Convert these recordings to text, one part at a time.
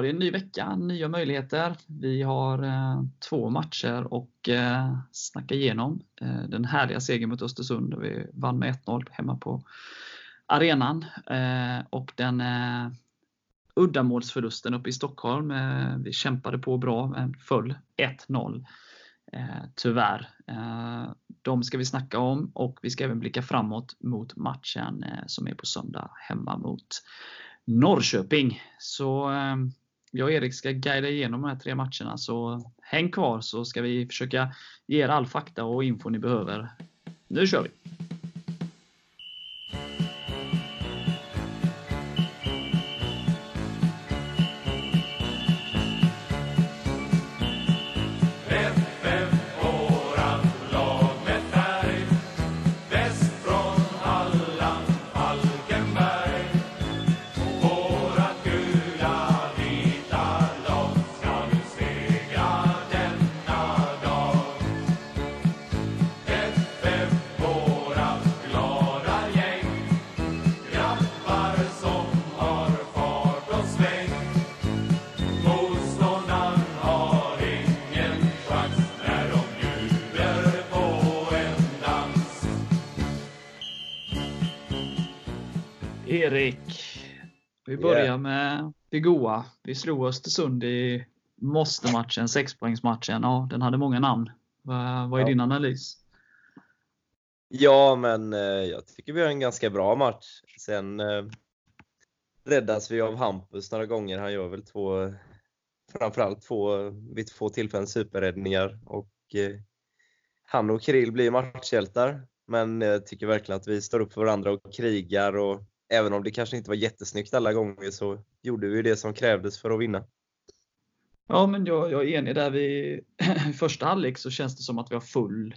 var det en ny vecka, nya möjligheter. Vi har eh, två matcher och eh, snacka igenom. Eh, den härliga segern mot Östersund där vi vann med 1-0 hemma på arenan. Eh, och den eh, uddamålsförlusten uppe i Stockholm. Eh, vi kämpade på bra men föll 1-0. Eh, tyvärr. Eh, de ska vi snacka om och vi ska även blicka framåt mot matchen eh, som är på söndag hemma mot Norrköping. Så eh, jag och Erik ska guida igenom de här tre matcherna, så häng kvar så ska vi försöka ge er all fakta och info ni behöver. Nu kör vi! Börjar yeah. med det goa. Vi slog Östersund i måste-matchen, sexpoängsmatchen. Ja, den hade många namn. Vad, vad är ja. din analys? Ja, men eh, jag tycker vi har en ganska bra match. Sen eh, räddas vi av Hampus några gånger. Han gör väl två, framförallt två, vid två tillfällen superräddningar. Och, eh, han och Kirill blir matchhjältar. Men jag tycker verkligen att vi står upp för varandra och krigar. Och även om det kanske inte var jättesnyggt alla gånger så gjorde vi det som krävdes för att vinna. Ja, men jag, jag är enig där. Vi, I första halvlek så känns det som att vi har full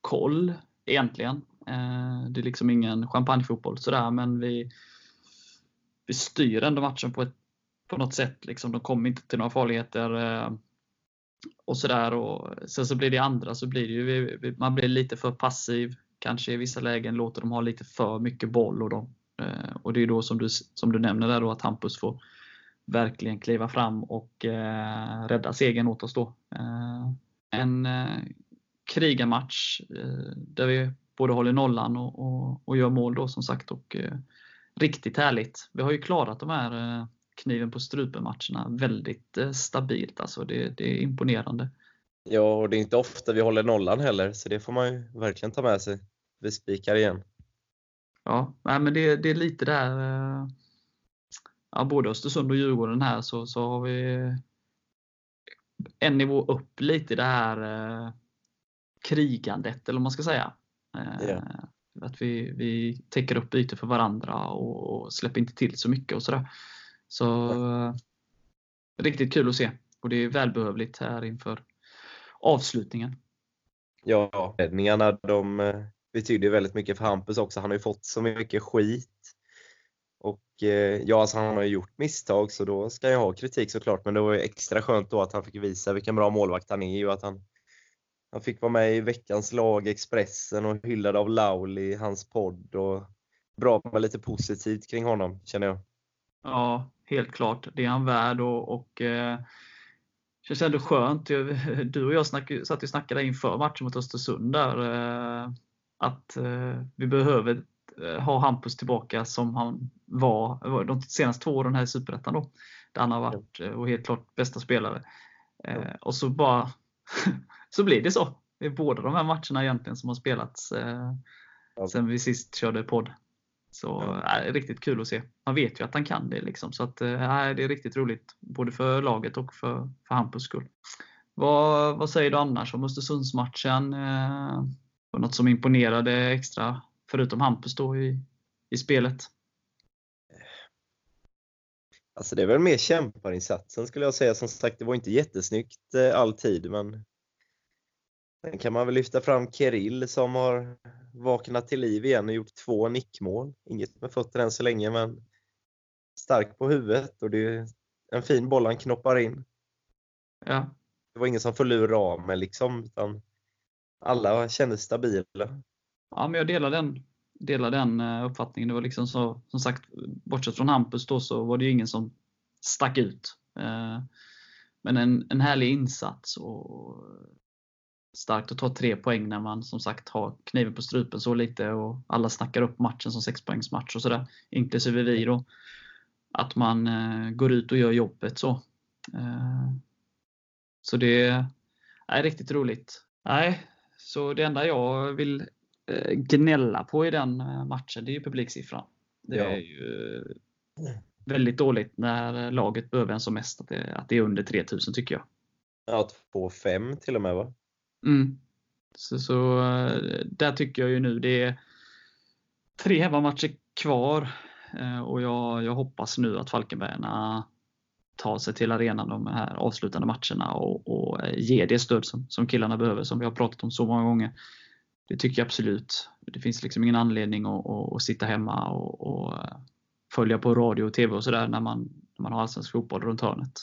koll egentligen. Eh, det är liksom ingen champagnefotboll sådär, men vi, vi styr ändå matchen på, ett, på något sätt. Liksom, de kommer inte till några farligheter. Eh, och sådär. Och sen så blir det andra så blir det ju, man blir lite för passiv. Kanske i vissa lägen låter de ha lite för mycket boll och de Eh, och det är då som du, som du nämner där då att Hampus får verkligen kliva fram och eh, rädda segern åt oss då. Eh, en eh, krigarmatch eh, där vi både håller nollan och, och, och, gör mål då som sagt. Och, eh, riktigt härligt. Vi har ju klarat de här eh, kniven på strupen matcherna väldigt eh, stabilt. Alltså det, det är imponerande. Ja, och det är inte ofta vi håller nollan heller, så det får man ju verkligen ta med sig. Vi spikar igen. Ja, men det, det är lite där. Eh, ja, både Östersund och Djurgården här så, så har vi en nivå upp lite det här eh, krigandet, eller vad man ska säga. Yeah. Att vi, vi täcker upp ytor för varandra och, och släpper inte till så mycket och sådär. Så ja. riktigt kul att se. Och det är välbehövligt här inför avslutningen. Ja, räddningarna de eh, betyder väldigt mycket för Hampus också. Han har ju fått så mycket skit. Och eh, ja, alltså han har ju gjort misstag så då ska jag ha kritik såklart. Men det var ju extra skönt då att han fick visa vilken bra målvakt han är och att han, han fick vara med i veckans lag Expressen och hyllad av Lauli, i hans podd. Och bra med lite positivt kring honom känner jag. Ja, helt klart. Det är han värd och, och eh, känns ändå skönt. Du och jag snack, satt och snackade inför matchen mot Östersund där. Eh, att eh, vi behöver eh, ha Hampus tillbaka som han var de senaste två åren här i Superettan då. Där han har varit eh, och helt klart bästa spelare. Eh, och så bara så blir det så. Det är båda de här matcherna egentligen som har spelats ja. sen vi sist körde podd. Så ja. äh, riktigt kul att se. Man vet ju att han kan det. Liksom, så att, äh, det är riktigt roligt. Både för laget och för, för Hampus skull. Vad, vad säger du annars om Östersundsmatchen? Eh, var något som imponerade extra, förutom Hampus då i, i spelet? Alltså det är väl mer kämparinsatsen skulle jag säga. Som sagt, det var inte jättesnyggt eh, alltid, men sen kan man väl lyfta fram Kirill som har vaknat till liv igen och gjort två nickmål. Inget med fötterna än så länge, men stark på huvudet och det är en fin boll han knoppar in. Ja. Det var ingen som föll ur ramen liksom, utan alla kändes stabila. Ja, men jag delar den, delar den eh, uppfattningen. Det var liksom så, som sagt, bortsett från Hampus då, så var det ju ingen som stack ut eh, Men en, en härlig insats och starkt att ta tre poäng när man som sagt har kniven på strupen så lite och alla snackar upp matchen som sexpoängsmatch och sådär. Inklusive vi då. Att man eh, går ut och gör jobbet så. Så det är riktigt roligt. Nej, så det enda jag vill eh, gnälla på i den eh, matchen, det är ju publiksiffran. Det ja. är ju väldigt dåligt när laget behöver en som mest, att det, att det är under 3000 tycker jag. Ja, 2-5 till och med va? Mm. Så, så eh, där tycker jag ju nu det är tre hemmamatcher kvar eh, och jag, jag hoppas nu att Falkenbergarna tar sig till arenan de här avslutande matcherna och, och eh, ger det stöd som, som killarna behöver, som vi har pratat om så många gånger. Det tycker jag absolut. Det finns liksom ingen anledning att, att, att sitta hemma och, och, följa på radio och TV och sådär när man, när man har allsvensk fotboll runt hörnet.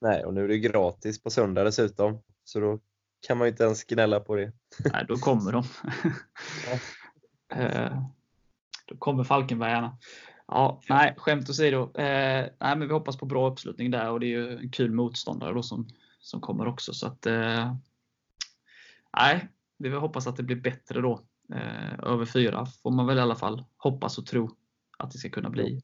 Nej, och nu är det gratis på söndag dessutom. Så då kan man ju inte ens gnälla på det. Nej, då kommer de. Eh, då kommer Falkenbergarna. Ja, nej, skämt åsido. Eh, nej, men vi hoppas på bra uppslutning där och det är ju en kul motståndare då som, som kommer också. Så att, eh, nej, vi vill hoppas att det blir bättre då. Eh, över fyra får man väl i alla fall hoppas och tro att det ska kunna bli.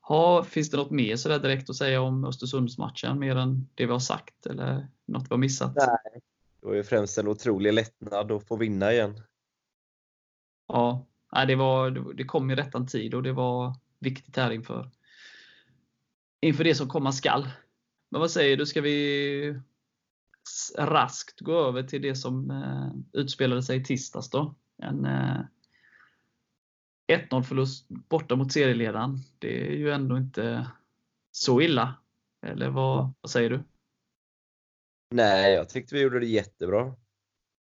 Ha, finns det något mer sådär direkt att säga om Östersundsmatchen mer än det vi har sagt eller något vi har missat? Nej, det var ju främst en otrolig lättnad att få vinna igen. Ja, det, var, det kom i rättan tid och det var viktigt här inför, inför det som komma skall. Men vad säger du, ska vi raskt gå över till det som eh, utspelade sig i tisdags då? En eh, 1-0 förlust borta mot serieledaren. Det är ju ändå inte så illa. Eller vad, vad säger du? Nej, jag tyckte vi gjorde det jättebra.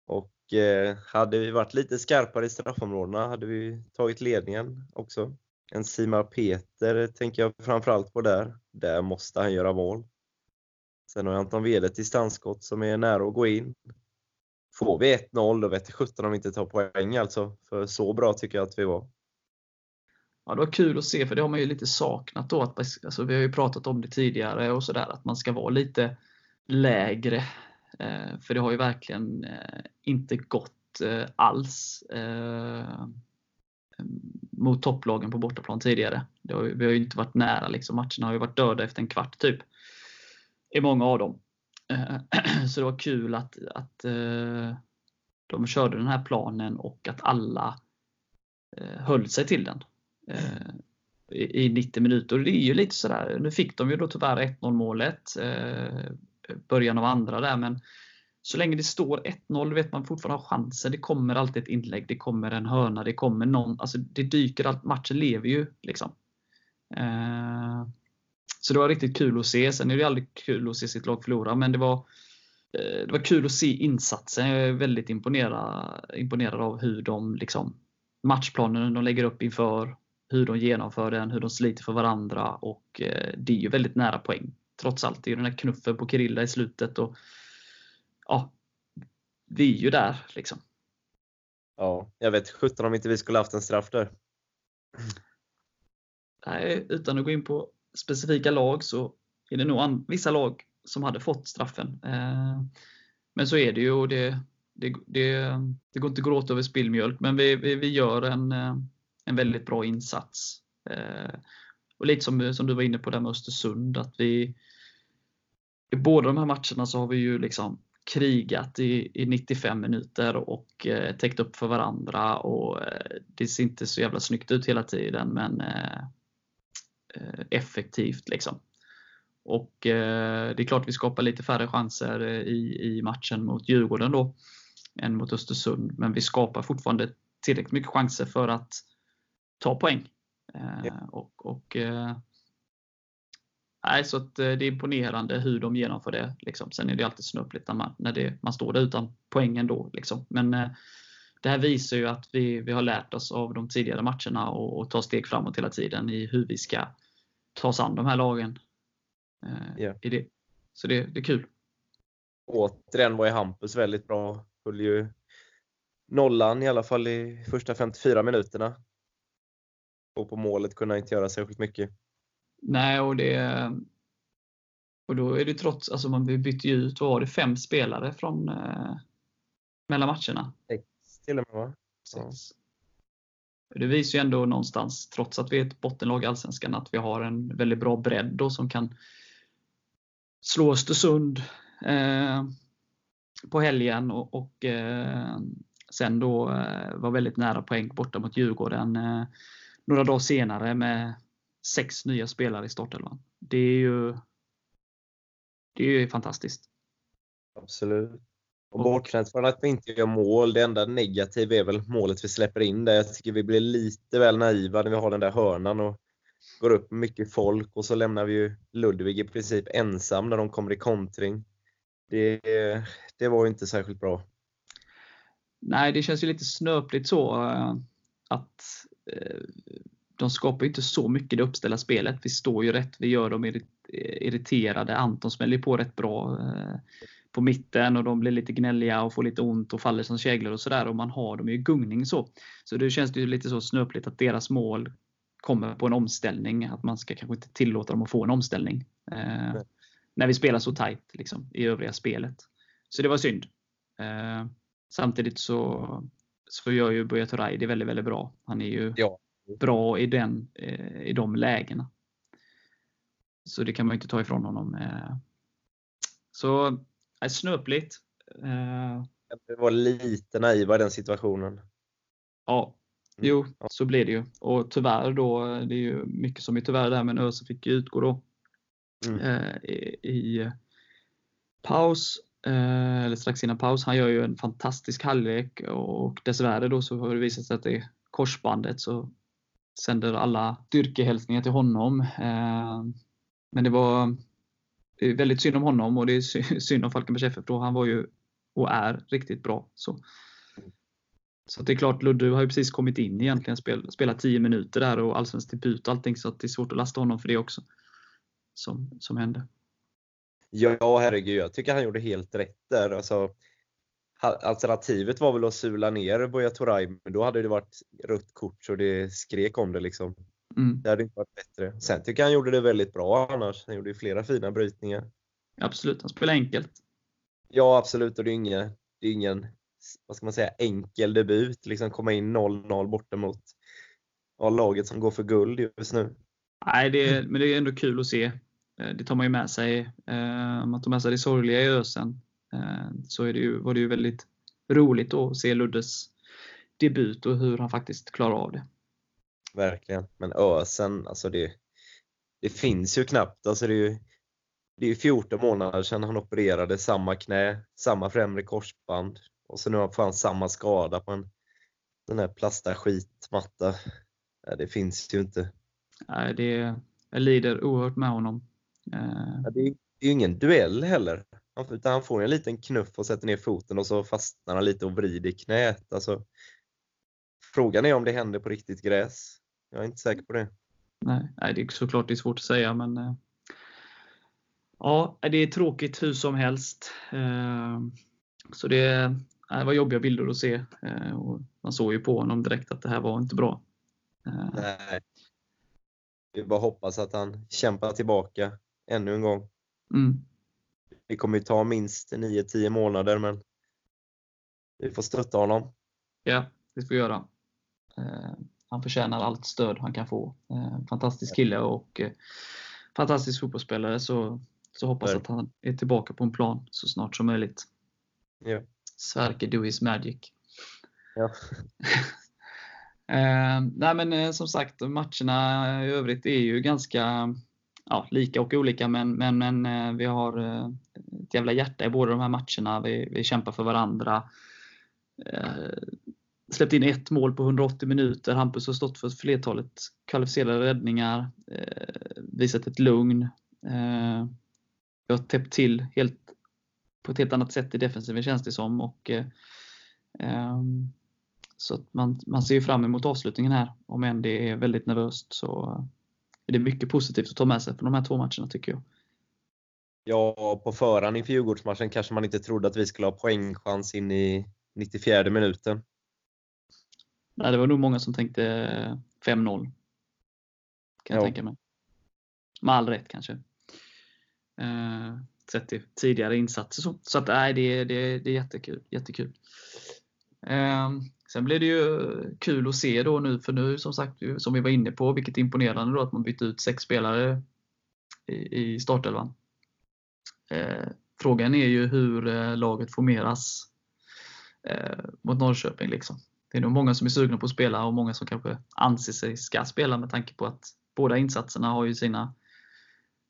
Och eh, hade vi varit lite skarpare i straffområdena hade vi tagit ledningen också. En Simar Peter tänker jag framförallt på där. Där måste han göra mål. Sen har jag Anton Wede ett distansskott som är nära att gå in. Får vi 1-0 då vet 17 om vi inte tar poäng alltså. För så bra tycker jag att vi var. Ja, det var kul att se, för det har man ju lite saknat då. Att, alltså, vi har ju pratat om det tidigare och sådär, att man ska vara lite lägre. Eh, för det har ju verkligen eh, inte gått eh, alls eh, mot topplagen på bortaplan tidigare. Har, vi har ju inte varit nära. Liksom. Matcherna har ju varit döda efter en kvart typ. I många av dem. Eh, så det var kul att, att eh, de körde den här planen och att alla eh, höll sig till den i 90 minuter. Och det är ju lite sådär, nu fick de ju då tyvärr 1-0 målet början av andra där. Men så länge det står 1-0 vet man fortfarande har chansen. Det kommer alltid ett inlägg, det kommer en hörna, det kommer någon. Alltså det dyker allt. Matchen lever ju. liksom. Eh, så det var riktigt kul att se. Sen är det aldrig kul att se sitt lag förlora, men det var, eh, det var kul att se insatsen. Jag är väldigt imponerad, imponerad av hur de liksom, matchplanen de lägger upp inför, hur de genomför den, hur de sliter för varandra och eh, det är ju väldigt nära poäng trots allt. Det är ju den här knuffen på Kirilla i slutet. och ja, Vi är ju där liksom. Ja, jag vet 17 om inte vi skulle haft en straff där. Nej, utan att gå in på specifika lag så är det nog vissa lag som hade fått straffen. Eh, men så är det ju och det, det, det, det går inte gråta över spillmjölk, men vi, vi, vi gör en, eh, en väldigt bra insats. Eh, och lite som, som du var inne på där med Östersund, att vi, i båda de här matcherna så har vi ju liksom krigat i, i 95 minuter och eh, täckt upp för varandra och eh, det ser inte så jävla snyggt ut hela tiden men eh, eh effektivt liksom. Och eh, det är klart vi skapar lite färre chanser eh, i, i matchen mot Djurgården då än mot Östersund men vi skapar fortfarande tillräckligt mycket chanser för att ta poäng. Ja. Och, och Nej, så att eh, det är imponerande hur de genomför det. Liksom. Sen är det alltid snöpligt när man, när det, man står där utan poängen då. Liksom. Men eh, det här visar ju att vi, vi har lärt oss av de tidigare matcherna och, och tar steg framåt hela tiden i hur vi ska ta oss an de här lagen. Eh, yeah. i det. Så det, det är kul. Återigen var ju Hampus väldigt bra. Höll ju nollan i alla fall i första 54 minuterna. Och på målet kunde han inte göra särskilt mycket. Nej, och det, Och då är det trots, alltså man bytte ju ut, vad var det, fem spelare från eh, mellan matcherna. Sex till och med va? Sex. Det visar ju ändå någonstans, trots att vi är ett bottenlag i Allsvenskan, att vi har en väldigt bra bredd då som kan slå Östersund eh, på helgen och, och eh, sen då eh, var väldigt nära poäng borta mot Djurgården eh, några dagar senare med sex nya spelare i startelvan. Det är ju det är ju fantastiskt. Absolut. Och bortsett från att vi inte gör mål, det enda negativa är väl målet vi släpper in där. Jag tycker vi blir lite väl naiva när vi har den där hörnan och går upp mycket folk och så lämnar vi ju Ludvig i princip ensam när de kommer i kontring. Det, det var inte särskilt bra. Nej, det känns ju lite snöpligt så eh, att eh, de skapar inte så mycket det uppställda spelet. Vi står ju rätt, vi gör dem irriterade. Anton smäller på rätt bra eh, på mitten och de blir lite gnälliga och får lite ont och faller som käglor och sådär. Och man har dem i gungning så. Så det känns ju lite så snöpligt att deras mål kommer på en omställning. Att man ska kanske inte tillåta dem att få en omställning. Eh, när vi spelar så tajt liksom, i övriga spelet. Så det var synd. Eh, samtidigt så, så gör ju Buya Turay det väldigt, väldigt bra. Han är ju ja. Bra i, den, eh, i de lägena. Så det kan man inte ta ifrån honom. Eh. Så eh, snöpligt. Det var lite naiva i den situationen. Ja, mm. jo, så blev det ju. Och tyvärr då, det är ju mycket som är tyvärr där, men Öse fick ju utgå då mm. i, i paus eller strax innan paus. Han gör ju en fantastisk halvlek och dessvärre då så har det visat sig att det är korsbandet så sänder alla styrkehälsningar till honom. Eh, men det var det är väldigt synd om honom och det är synd om Falkenbergs FF då. Han var ju och är riktigt bra. Så, så det är klart, Ludde har ju precis kommit in egentligen, spel, spelat 10 minuter där och allsvensk debut och allting så det är svårt att lasta honom för det också. Som, som hände. Ja, herregud. Jag tycker han gjorde helt rätt där. Alltså, alternativet var väl att sula ner Buya Turay, men då hade det varit rött kort så det skrek om det liksom. Mm. Det hade inte varit bättre. Sen tycker jag han gjorde det väldigt bra annars. Han gjorde ju flera fina brytningar. Absolut, han spelar enkelt. Ja, absolut. Och det är ingen, det är ingen vad ska man säga, enkel debut. Liksom komma in 0-0 borta mot ja, laget som går för guld just nu. Nej, det är, men det är ändå kul att se. Eh, det tar man ju med sig. Eh, man tar med sig det sorgliga i ösen. Eh, så är det ju, var det ju väldigt roligt att se Luddes debut och hur han faktiskt klarar av det. Verkligen. Men Ösen, alltså det, det finns ju knappt. Alltså det, är ju, det är 14 månader sedan han opererade samma knä, samma främre korsband och så nu har han samma skada på en sån här plasta skitmatta. det finns ju inte. Nej, det, jag lider oerhört med honom. Eh. Ja, det, är, det är ju ingen duell heller. Utan han får en liten knuff och sätter ner foten och så fastnar han lite och vrider knät. Alltså, frågan är om det händer på riktigt gräs. Jag är inte säker på det. Nej, nej det är såklart det är svårt att säga men eh, Ja, det är tråkigt hur som helst. Eh, så det, det var jobbiga bilder att se. Eh, och man såg ju på honom direkt att det här var inte bra. Nej. Vi bara hoppas att han kämpar tillbaka ännu en gång. Mm. Det kommer ju ta minst 9-10 månader men vi får stötta honom. Ja, det får vi göra han förtjänar allt stöd han kan få. Eh, fantastisk kille och eh, fantastisk fotbollsspelare. Så, så hoppas att han är tillbaka på en plan så snart som möjligt. Ja. Sverker do his magic. Ja. eh, nej men eh, som sagt, matcherna i övrigt är ju ganska ja, lika och olika, men, men, men eh, vi har eh, ett jävla hjärta i båda de här matcherna. Vi, vi kämpar för varandra eh, släppt in ett mål på 180 minuter. Hampus har stått för flertalet kvalificerade räddningar, eh, visat ett lugn. Eh, vi har täppt till helt, på ett helt annat sätt i defensiven känns det som. Och, eh, ehm, så att man, man ser fram emot avslutningen här. Om än det är väldigt nervöst så är det mycket positivt att ta med sig från de här två matcherna tycker jag. Ja, på förhand inför Djurgårdsmatchen kanske man inte trodde att vi skulle ha poängchans in i 94 minuten. Nej, det var nog många som tänkte 5-0. Kan jag ja. tänka mig. Med all rätt kanske. Eh, sett till tidigare insatser. Så, så att, nej, det, det, det är jättekul. jättekul. Eh, sen blir det ju kul att se då nu, för nu som sagt, som vi var inne på, vilket imponerande då att man bytte ut sex spelare i, i startelvan. Eh, frågan är ju hur eh, laget formeras eh, mot Norrköping. Liksom. Det är nog många som är sugna på att spela och många som kanske anser sig ska spela med tanke på att båda insatserna har ju sina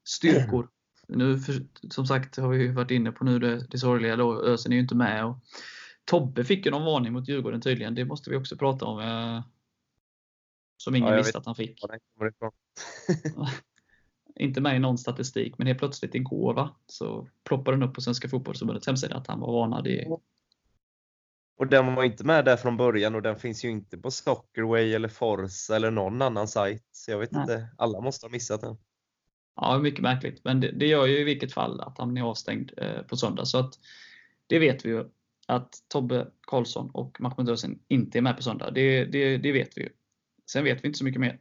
styrkor. Nu, för, som sagt, har vi varit inne på nu det, det sorgliga då. Ösen är ju inte med. Och Tobbe fick ju någon varning mot Djurgården tydligen. Det måste vi också prata om. Eh, som ingen ja, visste att han fick. inte med i någon statistik, men helt plötsligt igår va, så ploppade den upp på Svenska Fotbollförbundets hemsida att han var varnad i... Och den var inte med där från början och den finns ju inte på Soccerway eller Forza eller någon annan sajt. Så jag vet Nej. inte, alla måste ha missat den. Ja, mycket märkligt. Men det, det gör ju i vilket fall att han är avstängd eh, på söndag. Så att det vet vi ju. Att Tobbe Karlsson och Mahmoud Özil inte är med på söndag. Det, det, det vet vi ju. Sen vet vi inte så mycket mer.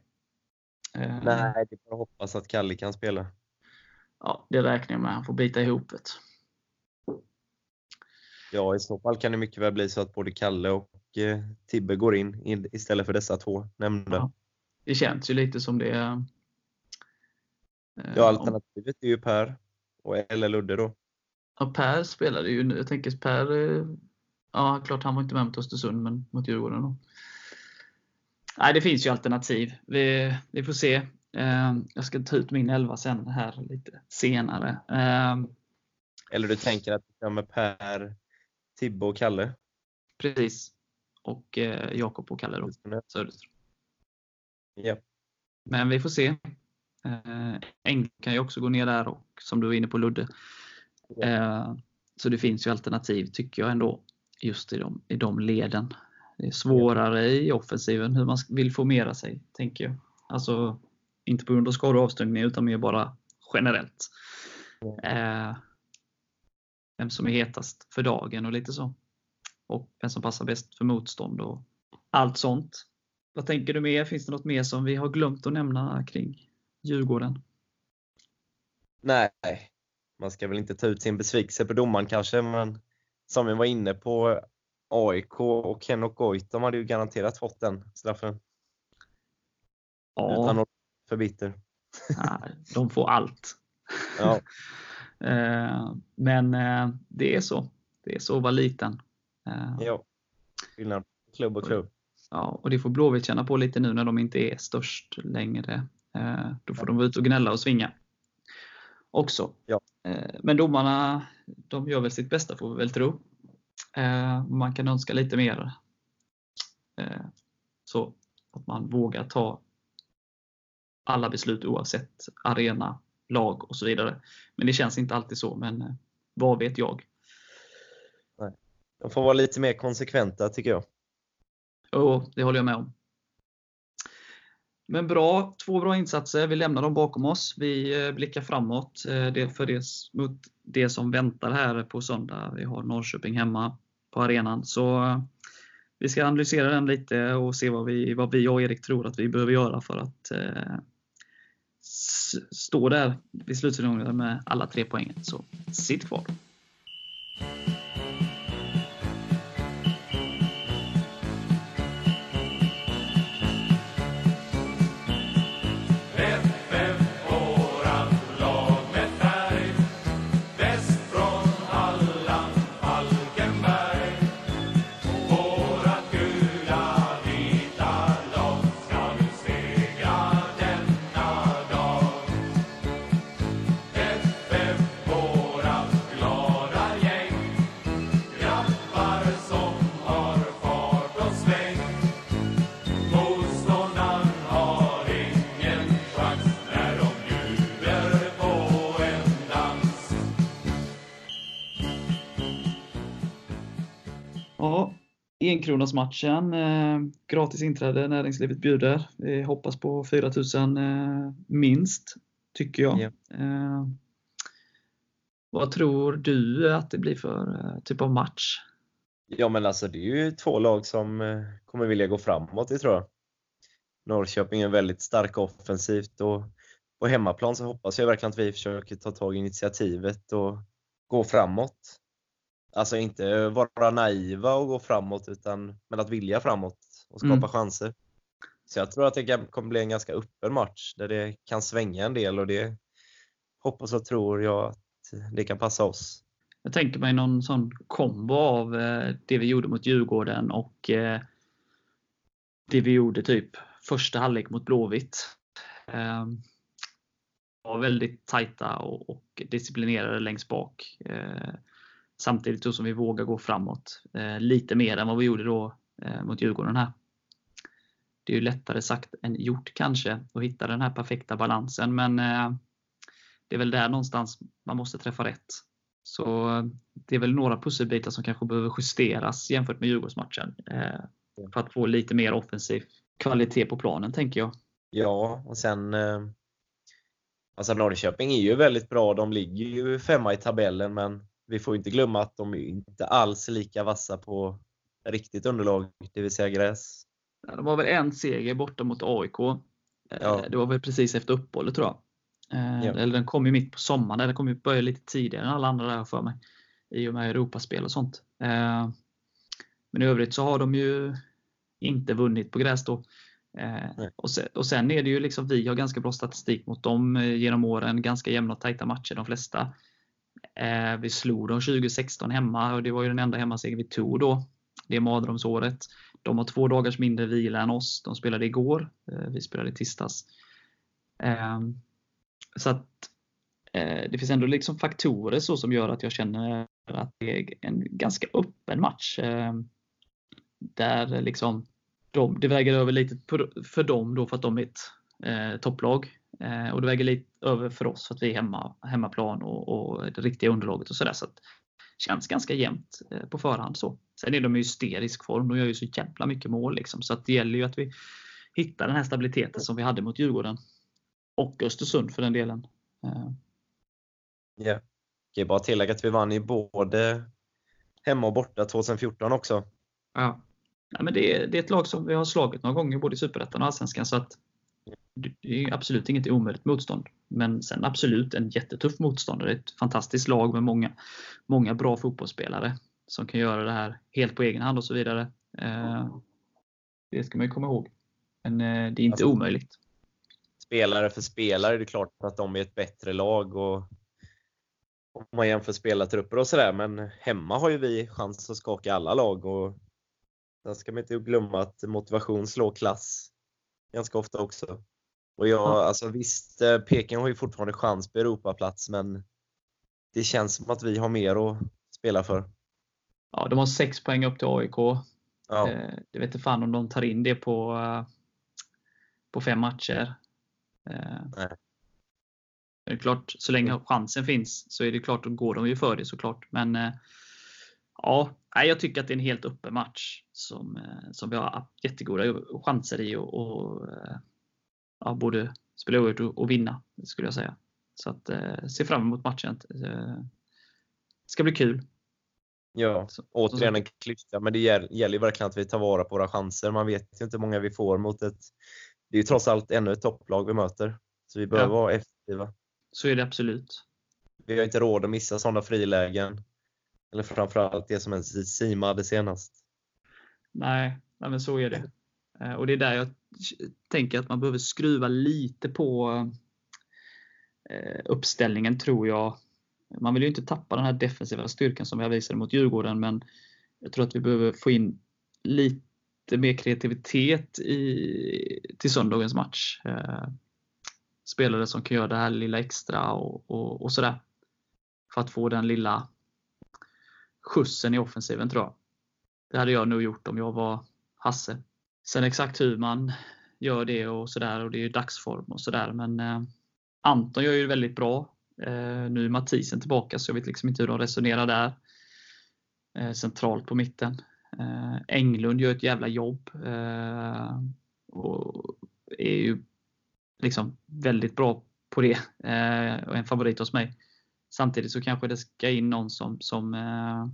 Eh, Nej, det att hoppas att Kalle kan spela. Ja, det räknar jag med. Han får bita ihop det. Ja, i så fall kan det mycket väl bli så att både Kalle och eh, Tibbe går in istället för dessa två nämnda. Ja, det känns ju lite som det. Eh, ja, alternativet är ju Per och eller Ludde då. Ja, Per spelade ju, jag tänker Per, eh, ja klart han var inte med mot Östersund, men mot Djurgården då. Nej, det finns ju alternativ. Vi, vi får se. Eh, jag ska ta ut min elva sen här lite senare. Eh, Eller du tänker att du med Per, Tibbe och Kalle? Precis. Och eh, Jakob och Kalle då. Söderström. Ja. Men vi får se. Eng kan ju också gå ner där och som du var inne på Ludde. Ja. Så det finns ju alternativ tycker jag ändå just i de, i de leden. Det är svårare i offensiven hur man vill formera sig, tänker jag. Alltså, inte på grund av skador och avstängningar utan mer bara generellt. Eh, vem som är hetast för dagen och lite så. Och vem som passar bäst för motstånd och allt sånt. Vad tänker du mer? Finns det något mer som vi har glömt att nämna kring Djurgården? Nej, man ska väl inte ta ut sin besvikelse på domaren kanske, men som vi var inne på, AIK och Henok Goitom hade ju garanterat fått den straffen. Ja. Utan att för bitter. Nej, de får allt. Ja. Eh, men eh, det är så. Det är så att vara liten. Eh, ja, skillnad klubb och klubb. Ja, och det får Blåvitt känna på lite nu när de inte är störst längre. Då får de vara ute och gnälla och svinga. Också. Ja. Men domarna, de gör väl sitt bästa får vi väl tro. Eh, man kan önska lite mer. Eh, så att man vågar ta alla beslut oavsett arena, lag och så vidare. Men det känns inte alltid så, men eh, vad vet jag? Nej. De får vara lite mer konsekventa tycker jag. Jo, det håller jag med om. Men bra, två bra insatser. Vi lämnar dem bakom oss. Vi eh, blickar framåt eh, det för det, mot det som väntar här på söndag. Vi har Norrköping hemma på arenan. Så eh, vi ska analysera den lite och se vad vi, vad vi och Erik tror att vi behöver göra för att eh, stå där vid slutsignalen med alla tre poängen. Så sitt kvar! Enkronasmatchen. Eh, gratis inträde, näringslivet bjuder. Vi hoppas på 4000 eh, minst, tycker jag. Yeah. Eh, vad tror du att det blir för eh, typ av match? Ja men alltså det är ju två lag som eh, kommer vilja gå framåt, det tror jag. Norrköping är väldigt starka offensivt och på hemmaplan så hoppas jag verkligen att vi försöker ta tag i initiativet och gå framåt. Alltså inte vara naiva och gå framåt, utan men att vilja framåt och skapa mm. chanser. Så jag tror att det kommer bli en ganska öppen match där det kan svänga en del och det hoppas och tror jag att det kan passa oss. Jag tänker mig någon sån kombo av eh, det vi gjorde mot Djurgården och eh, det vi gjorde typ första halvlek mot Blåvitt. Ehm, var väldigt tajta och disciplinerade längst bak. Samtidigt som vi vågar gå framåt eh, lite mer än vad vi gjorde då eh, mot Djurgården här. Det är ju lättare sagt än gjort kanske att hitta den här perfekta balansen men eh, det är väl där någonstans man måste träffa rätt. Så det är väl några pusselbitar som kanske behöver justeras jämfört med Djurgårdsmatchen. Eh, för att få lite mer offensiv kvalitet på planen, tänker jag. Ja, och sen eh, Alltså Norrköping är ju väldigt bra. De ligger ju femma i tabellen, men vi får inte glömma att de är inte alls lika vassa på riktigt underlag, det vill säga gräs. Det var väl en seger borta mot AIK. Eh, ja. Det var väl precis efter uppehållet tror jag. Eh, ja. Eller den kom ju mitt på sommaren, den kom ju börja lite tidigare än alla andra där för mig. I och med Europaspel och sånt. Eh, men i övrigt så har de ju inte vunnit på gräs då. Och sen, och sen, är det ju liksom, vi har ganska bra statistik mot dem genom åren. Ganska jämna och tajta matcher de flesta. Eh, vi slog dem 2016 hemma och det var ju den enda hemmasegern vi tog då. Det mardrömsåret. De har två dagars mindre vila än oss. De spelade igår. Eh, vi spelade i tisdags. Ehm, så att eh, det finns ändå liksom faktorer så som gör att jag känner att det är en ganska öppen match. Ehm, där liksom de, det väger över lite för dem då för att de är ett topplag. Eh, och det väger lite över för oss för att vi är hemma, hemmaplan och, och det riktiga underlaget och sådär. Så att känns ganska jämnt eh, på förhand. Så. Sen är de i hysterisk form. De gör ju så jävla mycket mål. Liksom. Så att det gäller ju att vi hittar den här stabiliteten som vi hade mot Djurgården och Östersund för den delen. Eh. Ja. Kan bara tillägga att vi vann i både hemma och borta 2014 också. Ja. ja men det, är, det är ett lag som vi har slagit några gånger både i Superettan och Allsvenskan. Så att det är absolut inget omöjligt motstånd. Men sen absolut en jättetuff motståndare. Ett fantastiskt lag med många, många bra fotbollsspelare som kan göra det här helt på egen hand och så vidare. Eh, det ska man ju komma ihåg. Men eh, det är inte alltså, omöjligt spelare för spelare är det klart att de är ett bättre lag och om man jämför spelartrupper och sådär. Men hemma har ju vi chans att skaka alla lag och sen ska man inte glömma att motivation slår klass ganska ofta också. Och jag, ja. alltså visst, eh, Peking har ju fortfarande chans på Europaplats, men det känns som att vi har mer att spela för. Ja, de har sex poäng upp till AIK. Ja. Eh, det vet inte fan om de tar in det på, eh, på fem matcher. Eh, Nej. Det är klart, så länge mm. chansen finns så är det klart, då går de ju för det såklart. Men eh, ja, jag tycker att det är en helt öppen match som, som vi har jättegoda chanser i och, och ja, både spela ut och vinna, skulle jag säga. Så att se fram emot matchen. Det ska bli kul. Ja, så, återigen en klyfta, men det gäller ju verkligen att vi tar vara på våra chanser. Man vet ju inte hur många vi får mot ett det är ju trots allt ännu ett topplag vi möter. Så vi behöver ja. vara effektiva. Så är det absolut. Vi har inte råd att missa sådana frilägen. Eller framförallt det som en Sima hade senast. Nej, nej, men så är det. Eh, och det är där jag tänker att man behöver skruva lite på eh, uppställningen tror jag. Man vill ju inte tappa den här defensiva styrkan som vi visade mot Djurgården, men jag tror att vi behöver få in lite mer kreativitet i, till söndagens match. Eh, spelare som kan göra det här lilla extra och, och, och sådär. För att få den lilla skjutsen i offensiven tror jag. Det hade jag nog gjort om jag var Hasse. Sen exakt hur man gör det och sådär och det är ju dagsform och sådär men eh, Anton gör ju väldigt bra. Eh, nu är Mathisen tillbaka så jag vet liksom inte hur de resonerar där. Eh, centralt på mitten. Eh, Englund gör ett jävla jobb eh, och är ju liksom väldigt bra på det eh, och en favorit hos mig. Samtidigt så kanske det ska in någon som, som eh,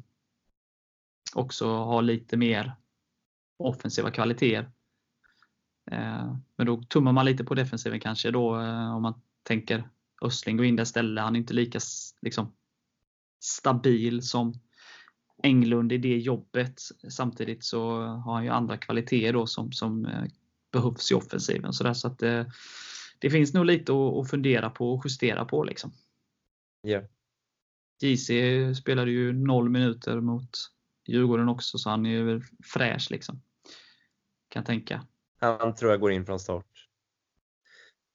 också har lite mer offensiva kvaliteter. Men då tummar man lite på defensiven kanske då om man tänker Östling går in där istället. Han är inte lika liksom, stabil som Englund i det jobbet. Samtidigt så har han ju andra kvaliteter då som, som eh, behövs i offensiven. Så, där, så att det, det finns nog lite att, fundera på och justera på. Liksom. Yeah. JC spelade ju noll minuter mot Djurgården också, så han är ju fräsch liksom. Kan jag tänka. Han tror jag går in från start.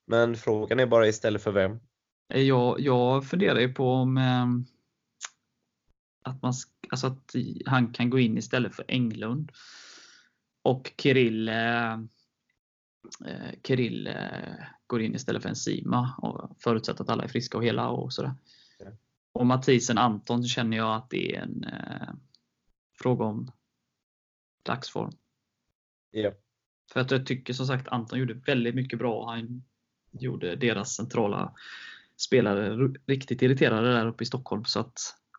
Men frågan är bara istället för vem? Jag, jag funderar ju på om eh, att, man, alltså att han kan gå in istället för Englund. Och Kirill, eh, eh Kirill eh, går in istället för en Sima. förutsatt att alla är friska och hela och sådär. Och Mathisen Anton känner jag att det är en eh, fråga om dagsform. Ja. För att jag tycker som sagt Anton gjorde väldigt mycket bra. Han gjorde deras centrala spelare riktigt irriterade där uppe i Stockholm. Så att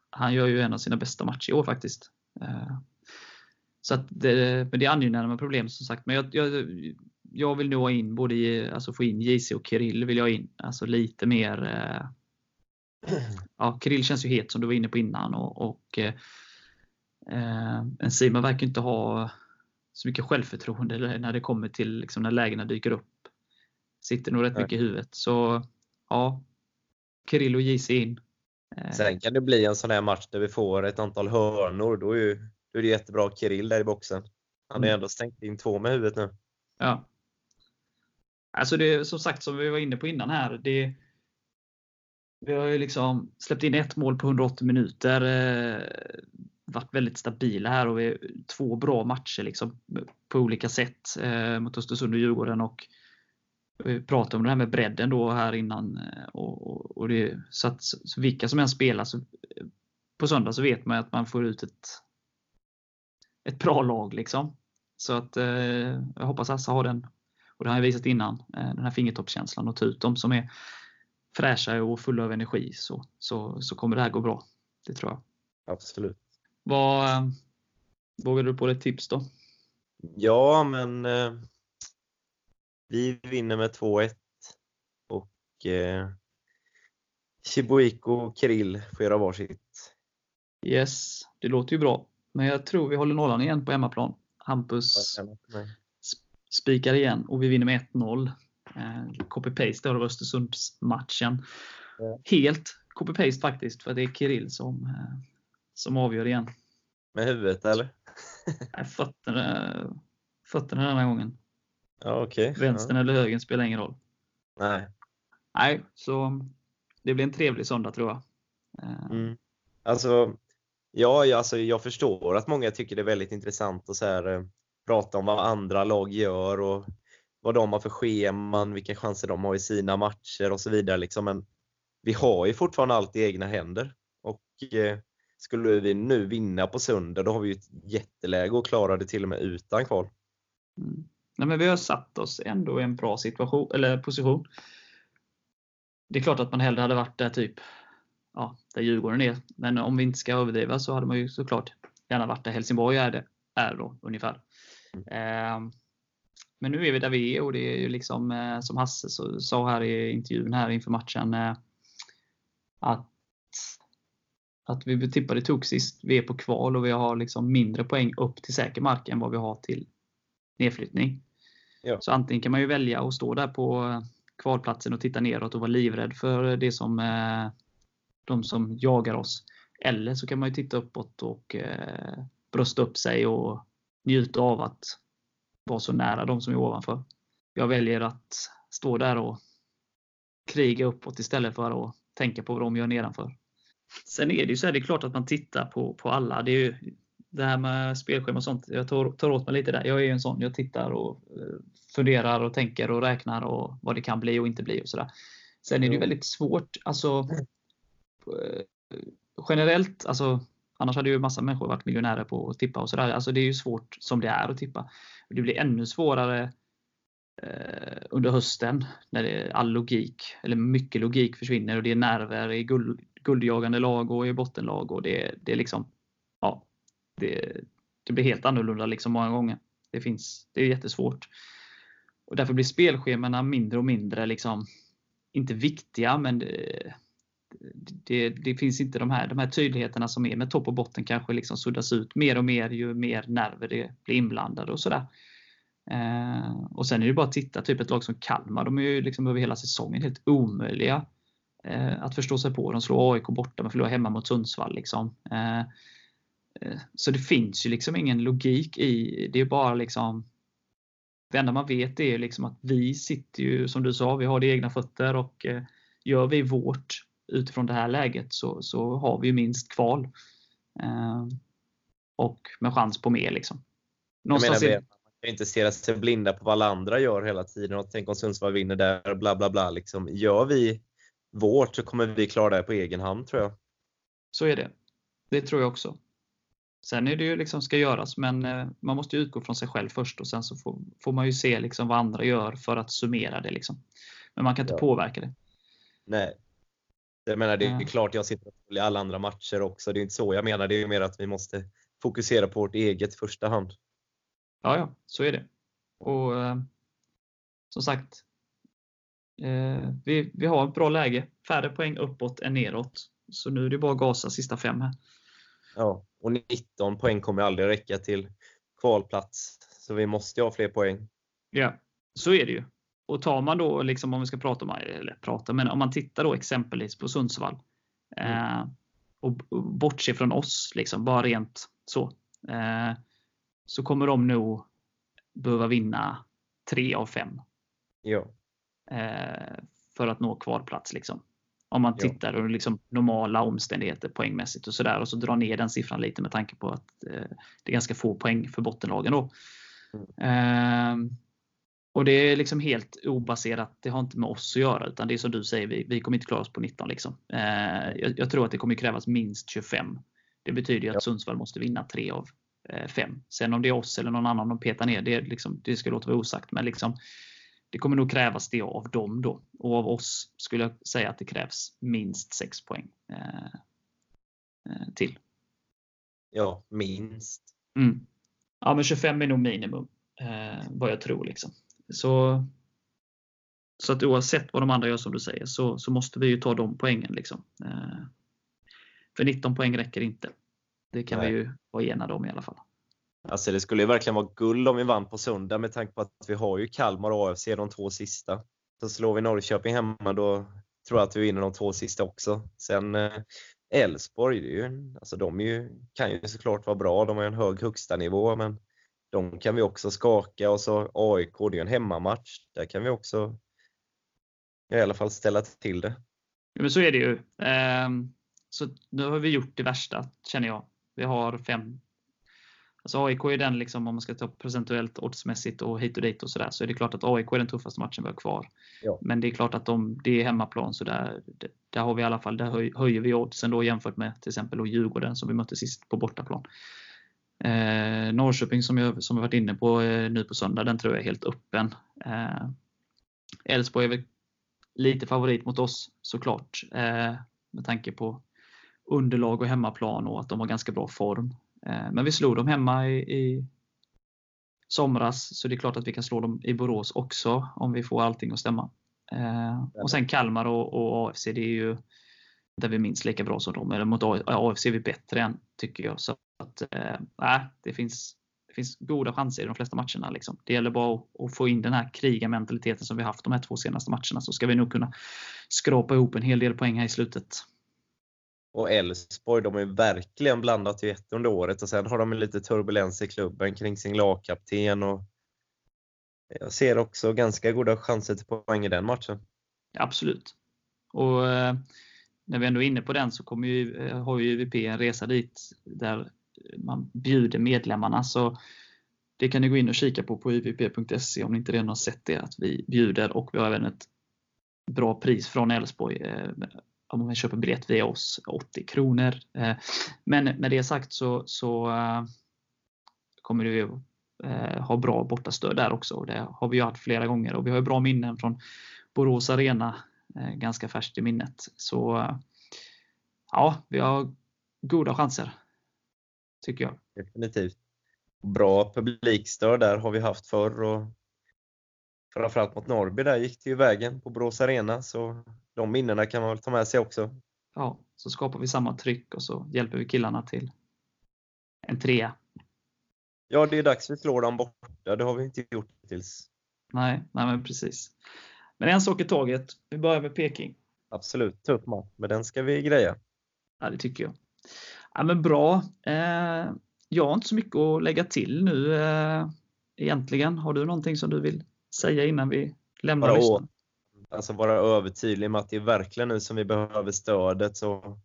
han gör ju en av sina bästa matcher i år faktiskt. Eh, så att det, men det är angenäma problem som sagt. Men jag, jag, jag vill nog ha in både alltså få in JC och Kirill vill jag in. Alltså lite mer. Eh, ja, Kirill känns ju het som du var inne på innan och, och eh, Sima verkar inte ha så mycket självförtroende när det kommer till liksom, när lägena dyker upp. Sitter nog rätt Nej. mycket i huvudet. Så ja, Kirill och JC in. Eh, Sen kan det bli en sån här match där vi får ett antal hörnor. Då är, ju, då är det jättebra Kirill där i boxen. Han har mm. ändå stängt in två med huvudet nu. Ja. Alltså det som sagt, som vi var inne på innan här. Det, vi har ju liksom släppt in ett mål på 180 minuter. Varit väldigt stabila här och vi två bra matcher liksom, på olika sätt eh, mot Östersund och Djurgården. Och vi pratade om det här med bredden då här innan. Eh, och, och, och det, så att så vilka som än spelar så, på söndag så vet man att man får ut ett, ett bra lag. liksom. Så att eh, jag hoppas Assa har den, och det har jag visat innan, eh, den här fingertoppskänslan och ta ut dem som är fräscha och fulla av energi så, så, så kommer det här gå bra. Det tror jag. Absolut. Vad, eh, vågar du på ett tips då? Ja, men eh, vi vinner med 2-1 och eh, Chibuiko och Kirill får göra varsitt. Yes, det låter ju bra. Men jag tror vi håller nollan igen på hemmaplan. Hampus spikar igen och vi vinner med 1-0. Eh, copy-paste av Östersundsmatchen. Ja. Helt copy-paste faktiskt, för det är Kirill som, eh, som avgör igen. Med huvudet eller? Nej, fötterna, fötterna den här gången. Ja, okay. Vänstern ja. eller högern spelar ingen roll. Nej. Nej, så det blir en trevlig söndag tror jag. Eh. Mm. Alltså, ja, alltså, jag förstår att många tycker det är väldigt intressant att så här, eh, prata om vad andra lag gör och vad de har för scheman, vilka chanser de har i sina matcher och så vidare. Liksom. Men vi har ju fortfarande allt i egna händer. Och eh, skulle vi nu vinna på söndag, då har vi ju ett jätteläge att klara det till och med utan kval. Mm. Nej, men vi har satt oss ändå i en bra situation, eller position. Det är klart att man hellre hade varit där typ ja, där Djurgården är. Men om vi inte ska överdriva så hade man ju såklart gärna varit där Helsingborg är, det, är då ungefär. Mm. Eh, men nu är vi där vi är och det är ju liksom eh, som Hasse så, sa här i intervjun här inför matchen eh, att att vi tippade tog sist. Vi är på kval och vi har liksom mindre poäng upp till säker mark än vad vi har till nedflyttning. Ja. Så antingen kan man ju välja att stå där på kvalplatsen och titta neråt och vara livrädd för det som eh, de som jagar oss. Eller så kan man ju titta uppåt och eh, brösta upp sig och njuta av att vara så nära de som är ovanför. Jag väljer att stå där och kriga uppåt istället för att tänka på vad de gör nedanför. Sen är det ju så här, det är klart att man tittar på, på alla. Det är ju, det här med spelschema och sånt, jag tar, tar åt mig lite där. Jag är ju en sån, jag tittar och eh, funderar och tänker och räknar och vad det kan bli och inte bli och sådär. Sen är det ju väldigt svårt, alltså eh, generellt, alltså annars hade ju massa människor varit miljonärer på att tippa och sådär. Alltså det är ju svårt som det är att tippa. Det blir ännu svårare Eh, under hösten när det, all logik, eller mycket logik försvinner och det är nerver i guld, guldjagande lag och i bottenlag och det, det är liksom, ja, det, det blir helt annorlunda liksom många gånger. Det, finns, det är jättesvårt. Och därför blir spelschemana mindre och mindre liksom inte viktiga, men det, det, det, finns inte de här, de här tydligheterna som är med topp och botten kanske liksom suddas ut mer och mer ju mer nerver det blir inblandade och sådär. Eh, och sen är det bara att titta, typ ett lag som Kalmar, de är ju liksom över hela säsongen helt omöjliga eh, att förstå sig på. De slår AIK borta men förlorar hemma mot Sundsvall. Liksom. Eh, eh, så det finns ju liksom ingen logik i det. är bara liksom det enda man vet är liksom att vi sitter ju, som du sa, vi har det egna fötter och eh, gör vi vårt utifrån det här läget så, så har vi minst kval. Eh, och med chans på mer. Liksom. Någonstans menar. Man kan inte stirra sig blinda på vad alla andra gör hela tiden och tänk om Sundsvall vinner där, bla bla bla. Liksom. Gör vi vårt så kommer vi klara det på egen hand tror jag. Så är det. Det tror jag också. Sen är det ju liksom ska göras, men eh, man måste utgå från sig själv först och sen så får, får man ju se liksom vad andra gör för att summera det. Liksom. Men man kan inte ja. påverka det. Nej. Jag menar, det är ja. klart jag sitter och följer alla andra matcher också. Det är inte så jag menar. Det är mer att vi måste fokusera på vårt eget första hand. Ja, ja, så är det. Och eh, som sagt, eh, vi, vi har ett bra läge. Färre poäng uppåt än neråt. Så nu är det bara att gasa sista fem här. Ja, och 19 poäng kommer aldrig räcka till kvalplats. Så vi måste ha fler poäng. Ja, så är det ju. Och tar man då, liksom, om vi ska prata om, eller prata, men om man tittar då exempelvis på Sundsvall mm. eh, och bortser från oss, liksom, bara rent så, eh, så kommer de nog behöva vinna tre av fem. Ja. Eh, för att nå kvalplats. Liksom. Om man tittar på liksom normala omständigheter poängmässigt och sådär och så drar ner den siffran lite med tanke på att eh, det är ganska få poäng för bottenlagen. Då. Mm. Eh, och det är liksom helt obaserat. Det har inte med oss att göra utan det är som du säger, vi, vi kommer inte klara oss på 19. Liksom. Eh, jag, jag, tror att det kommer krävas minst 25. Det betyder att ja. Sundsvall måste vinna 3 av 5. Eh, Sen om det är oss eller någon annan de petar ner, det, liksom, det ska låta vara osagt. Men liksom, det kommer nog krävas det av dem då. Och av oss skulle jag säga att det krävs minst 6 poäng eh, eh, till. Ja, minst. Mm. Ja, men 25 är nog minimum. Eh, vad jag tror. Liksom. Så, så att oavsett vad de andra gör som du säger så, så måste vi ju ta de poängen. Liksom. Eh, för 19 poäng räcker inte. Det kan Nej. vi ju vara enade om i alla fall. Alltså det skulle ju verkligen vara guld om vi vann på söndag med tanke på att vi har ju Kalmar och AFC de två sista. Så slår vi Norrköping hemma då tror jag att vi vinner de två sista också. Sen eh, Elfsborg, alltså de ju, kan ju såklart vara bra. De har en hög högsta nivå men de kan vi också skaka och så AIK, det är ju en hemmamatch. Där kan vi också i alla fall ställa till det. Ja, men så är det ju. Ehm, så nu har vi gjort det värsta känner jag. Vi har fem Alltså AIK är den, liksom, om man ska ta procentuellt oddsmässigt och hit och dit och sådär, så är det klart att AIK är den tuffaste matchen vi har kvar. Ja. Men det är klart att de, det är hemmaplan, så där, där har vi i alla fall, där höjer vi oddsen då jämfört med till exempel då Djurgården som vi mötte sist på bortaplan. Eh, Norrköping som jag, som jag varit inne på eh, nu på söndag, den tror jag är helt öppen. Eh, Elfsborg är väl lite favorit mot oss såklart, eh, med tanke på underlag och hemmaplan och att de har ganska bra form. Eh, men vi slog dem hemma i, i somras, så det är klart att vi kan slå dem i Borås också om vi får allting att stämma. Eh, och sen Kalmar och, och AFC, det är ju där vi är minst lika bra som dem. Eller mot AFC är vi bättre än, tycker jag. Så att, äh, det, finns, det finns goda chanser i de flesta matcherna. Liksom. Det gäller bara att, att få in den här krigarmentaliteten som vi haft de här två senaste matcherna, så ska vi nog kunna skrapa ihop en hel del poäng här i slutet. Och Elfsborg, de har ju verkligen blandat i ett under året och sen har de lite turbulens i klubben kring sin lagkapten. Och jag ser också ganska goda chanser till poäng i den matchen. Absolut. Och eh, när vi ändå är inne på den så kommer ju, eh, har ju UVP en resa dit där man bjuder medlemmarna. Så det kan ni gå in och kika på på uvp.se om ni inte redan har sett det. Att vi bjuder och vi har även ett bra pris från Elfsborg eh, om man köper biljett via oss, 80 kronor. Eh, men med det sagt så, så eh, kommer du eh, ha bra bortastöd där också. Det har vi ju haft flera gånger och vi har bra minnen från Borås Arena ganska färskt i minnet. Så ja, vi har goda chanser. Tycker jag. Definitivt. Bra publikstöd där har vi haft förr och framförallt mot Norrby där gick det ju vägen på Borås Arena, så de minnena kan man väl ta med sig också. Ja, så skapar vi samma tryck och så hjälper vi killarna till en trea. Ja, det är dags vi slår dem borta. Det har vi inte gjort tills. Nej, nej men precis. Men en sak i taget. Vi börjar med Peking. Absolut, tuff match, men den ska vi greja. Ja, det tycker jag. Ja, men bra. Eh, jag har inte så mycket att lägga till nu eh, egentligen. Har du någonting som du vill säga innan vi lämnar Bara lyssnarna? Alltså vara övertydlig med att det är verkligen nu som vi behöver stödet. Så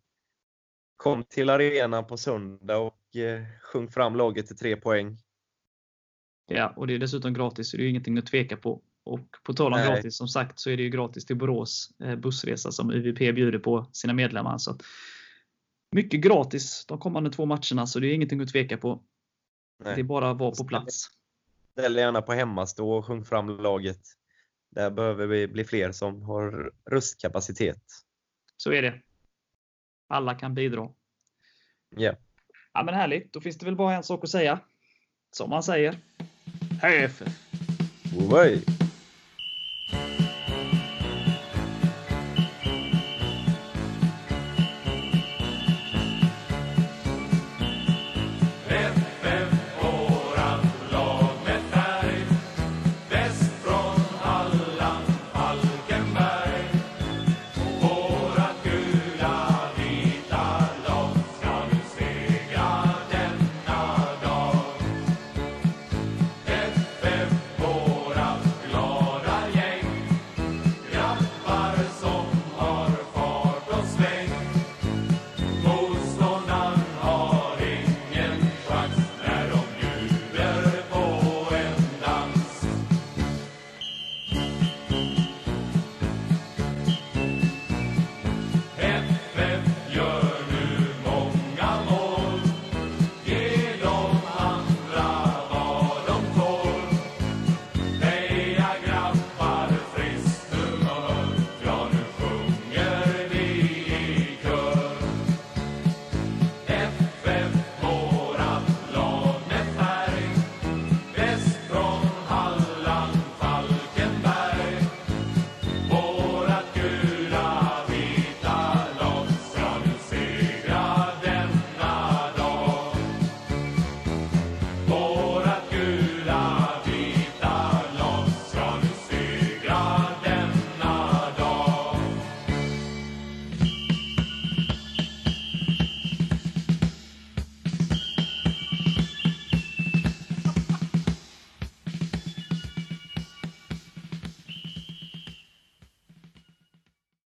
kom till arenan på söndag och eh, sjung fram laget till tre poäng. Ja, och det är dessutom gratis, så det är ju ingenting att tveka på. Och på tal om Nej. gratis, som sagt, så är det ju gratis till Borås eh, bussresa som UVP bjuder på sina medlemmar. Så mycket gratis de kommande två matcherna, så det är ingenting att tveka på. Nej. Det är bara att vara på plats. Ställ gärna på hemmastå och sjung fram laget. Där behöver vi bli fler som har röstkapacitet. Så är det. Alla kan bidra. Ja. Ja, men härligt. Då finns det väl bara en sak att säga. Som man säger. Hej FF! Oj.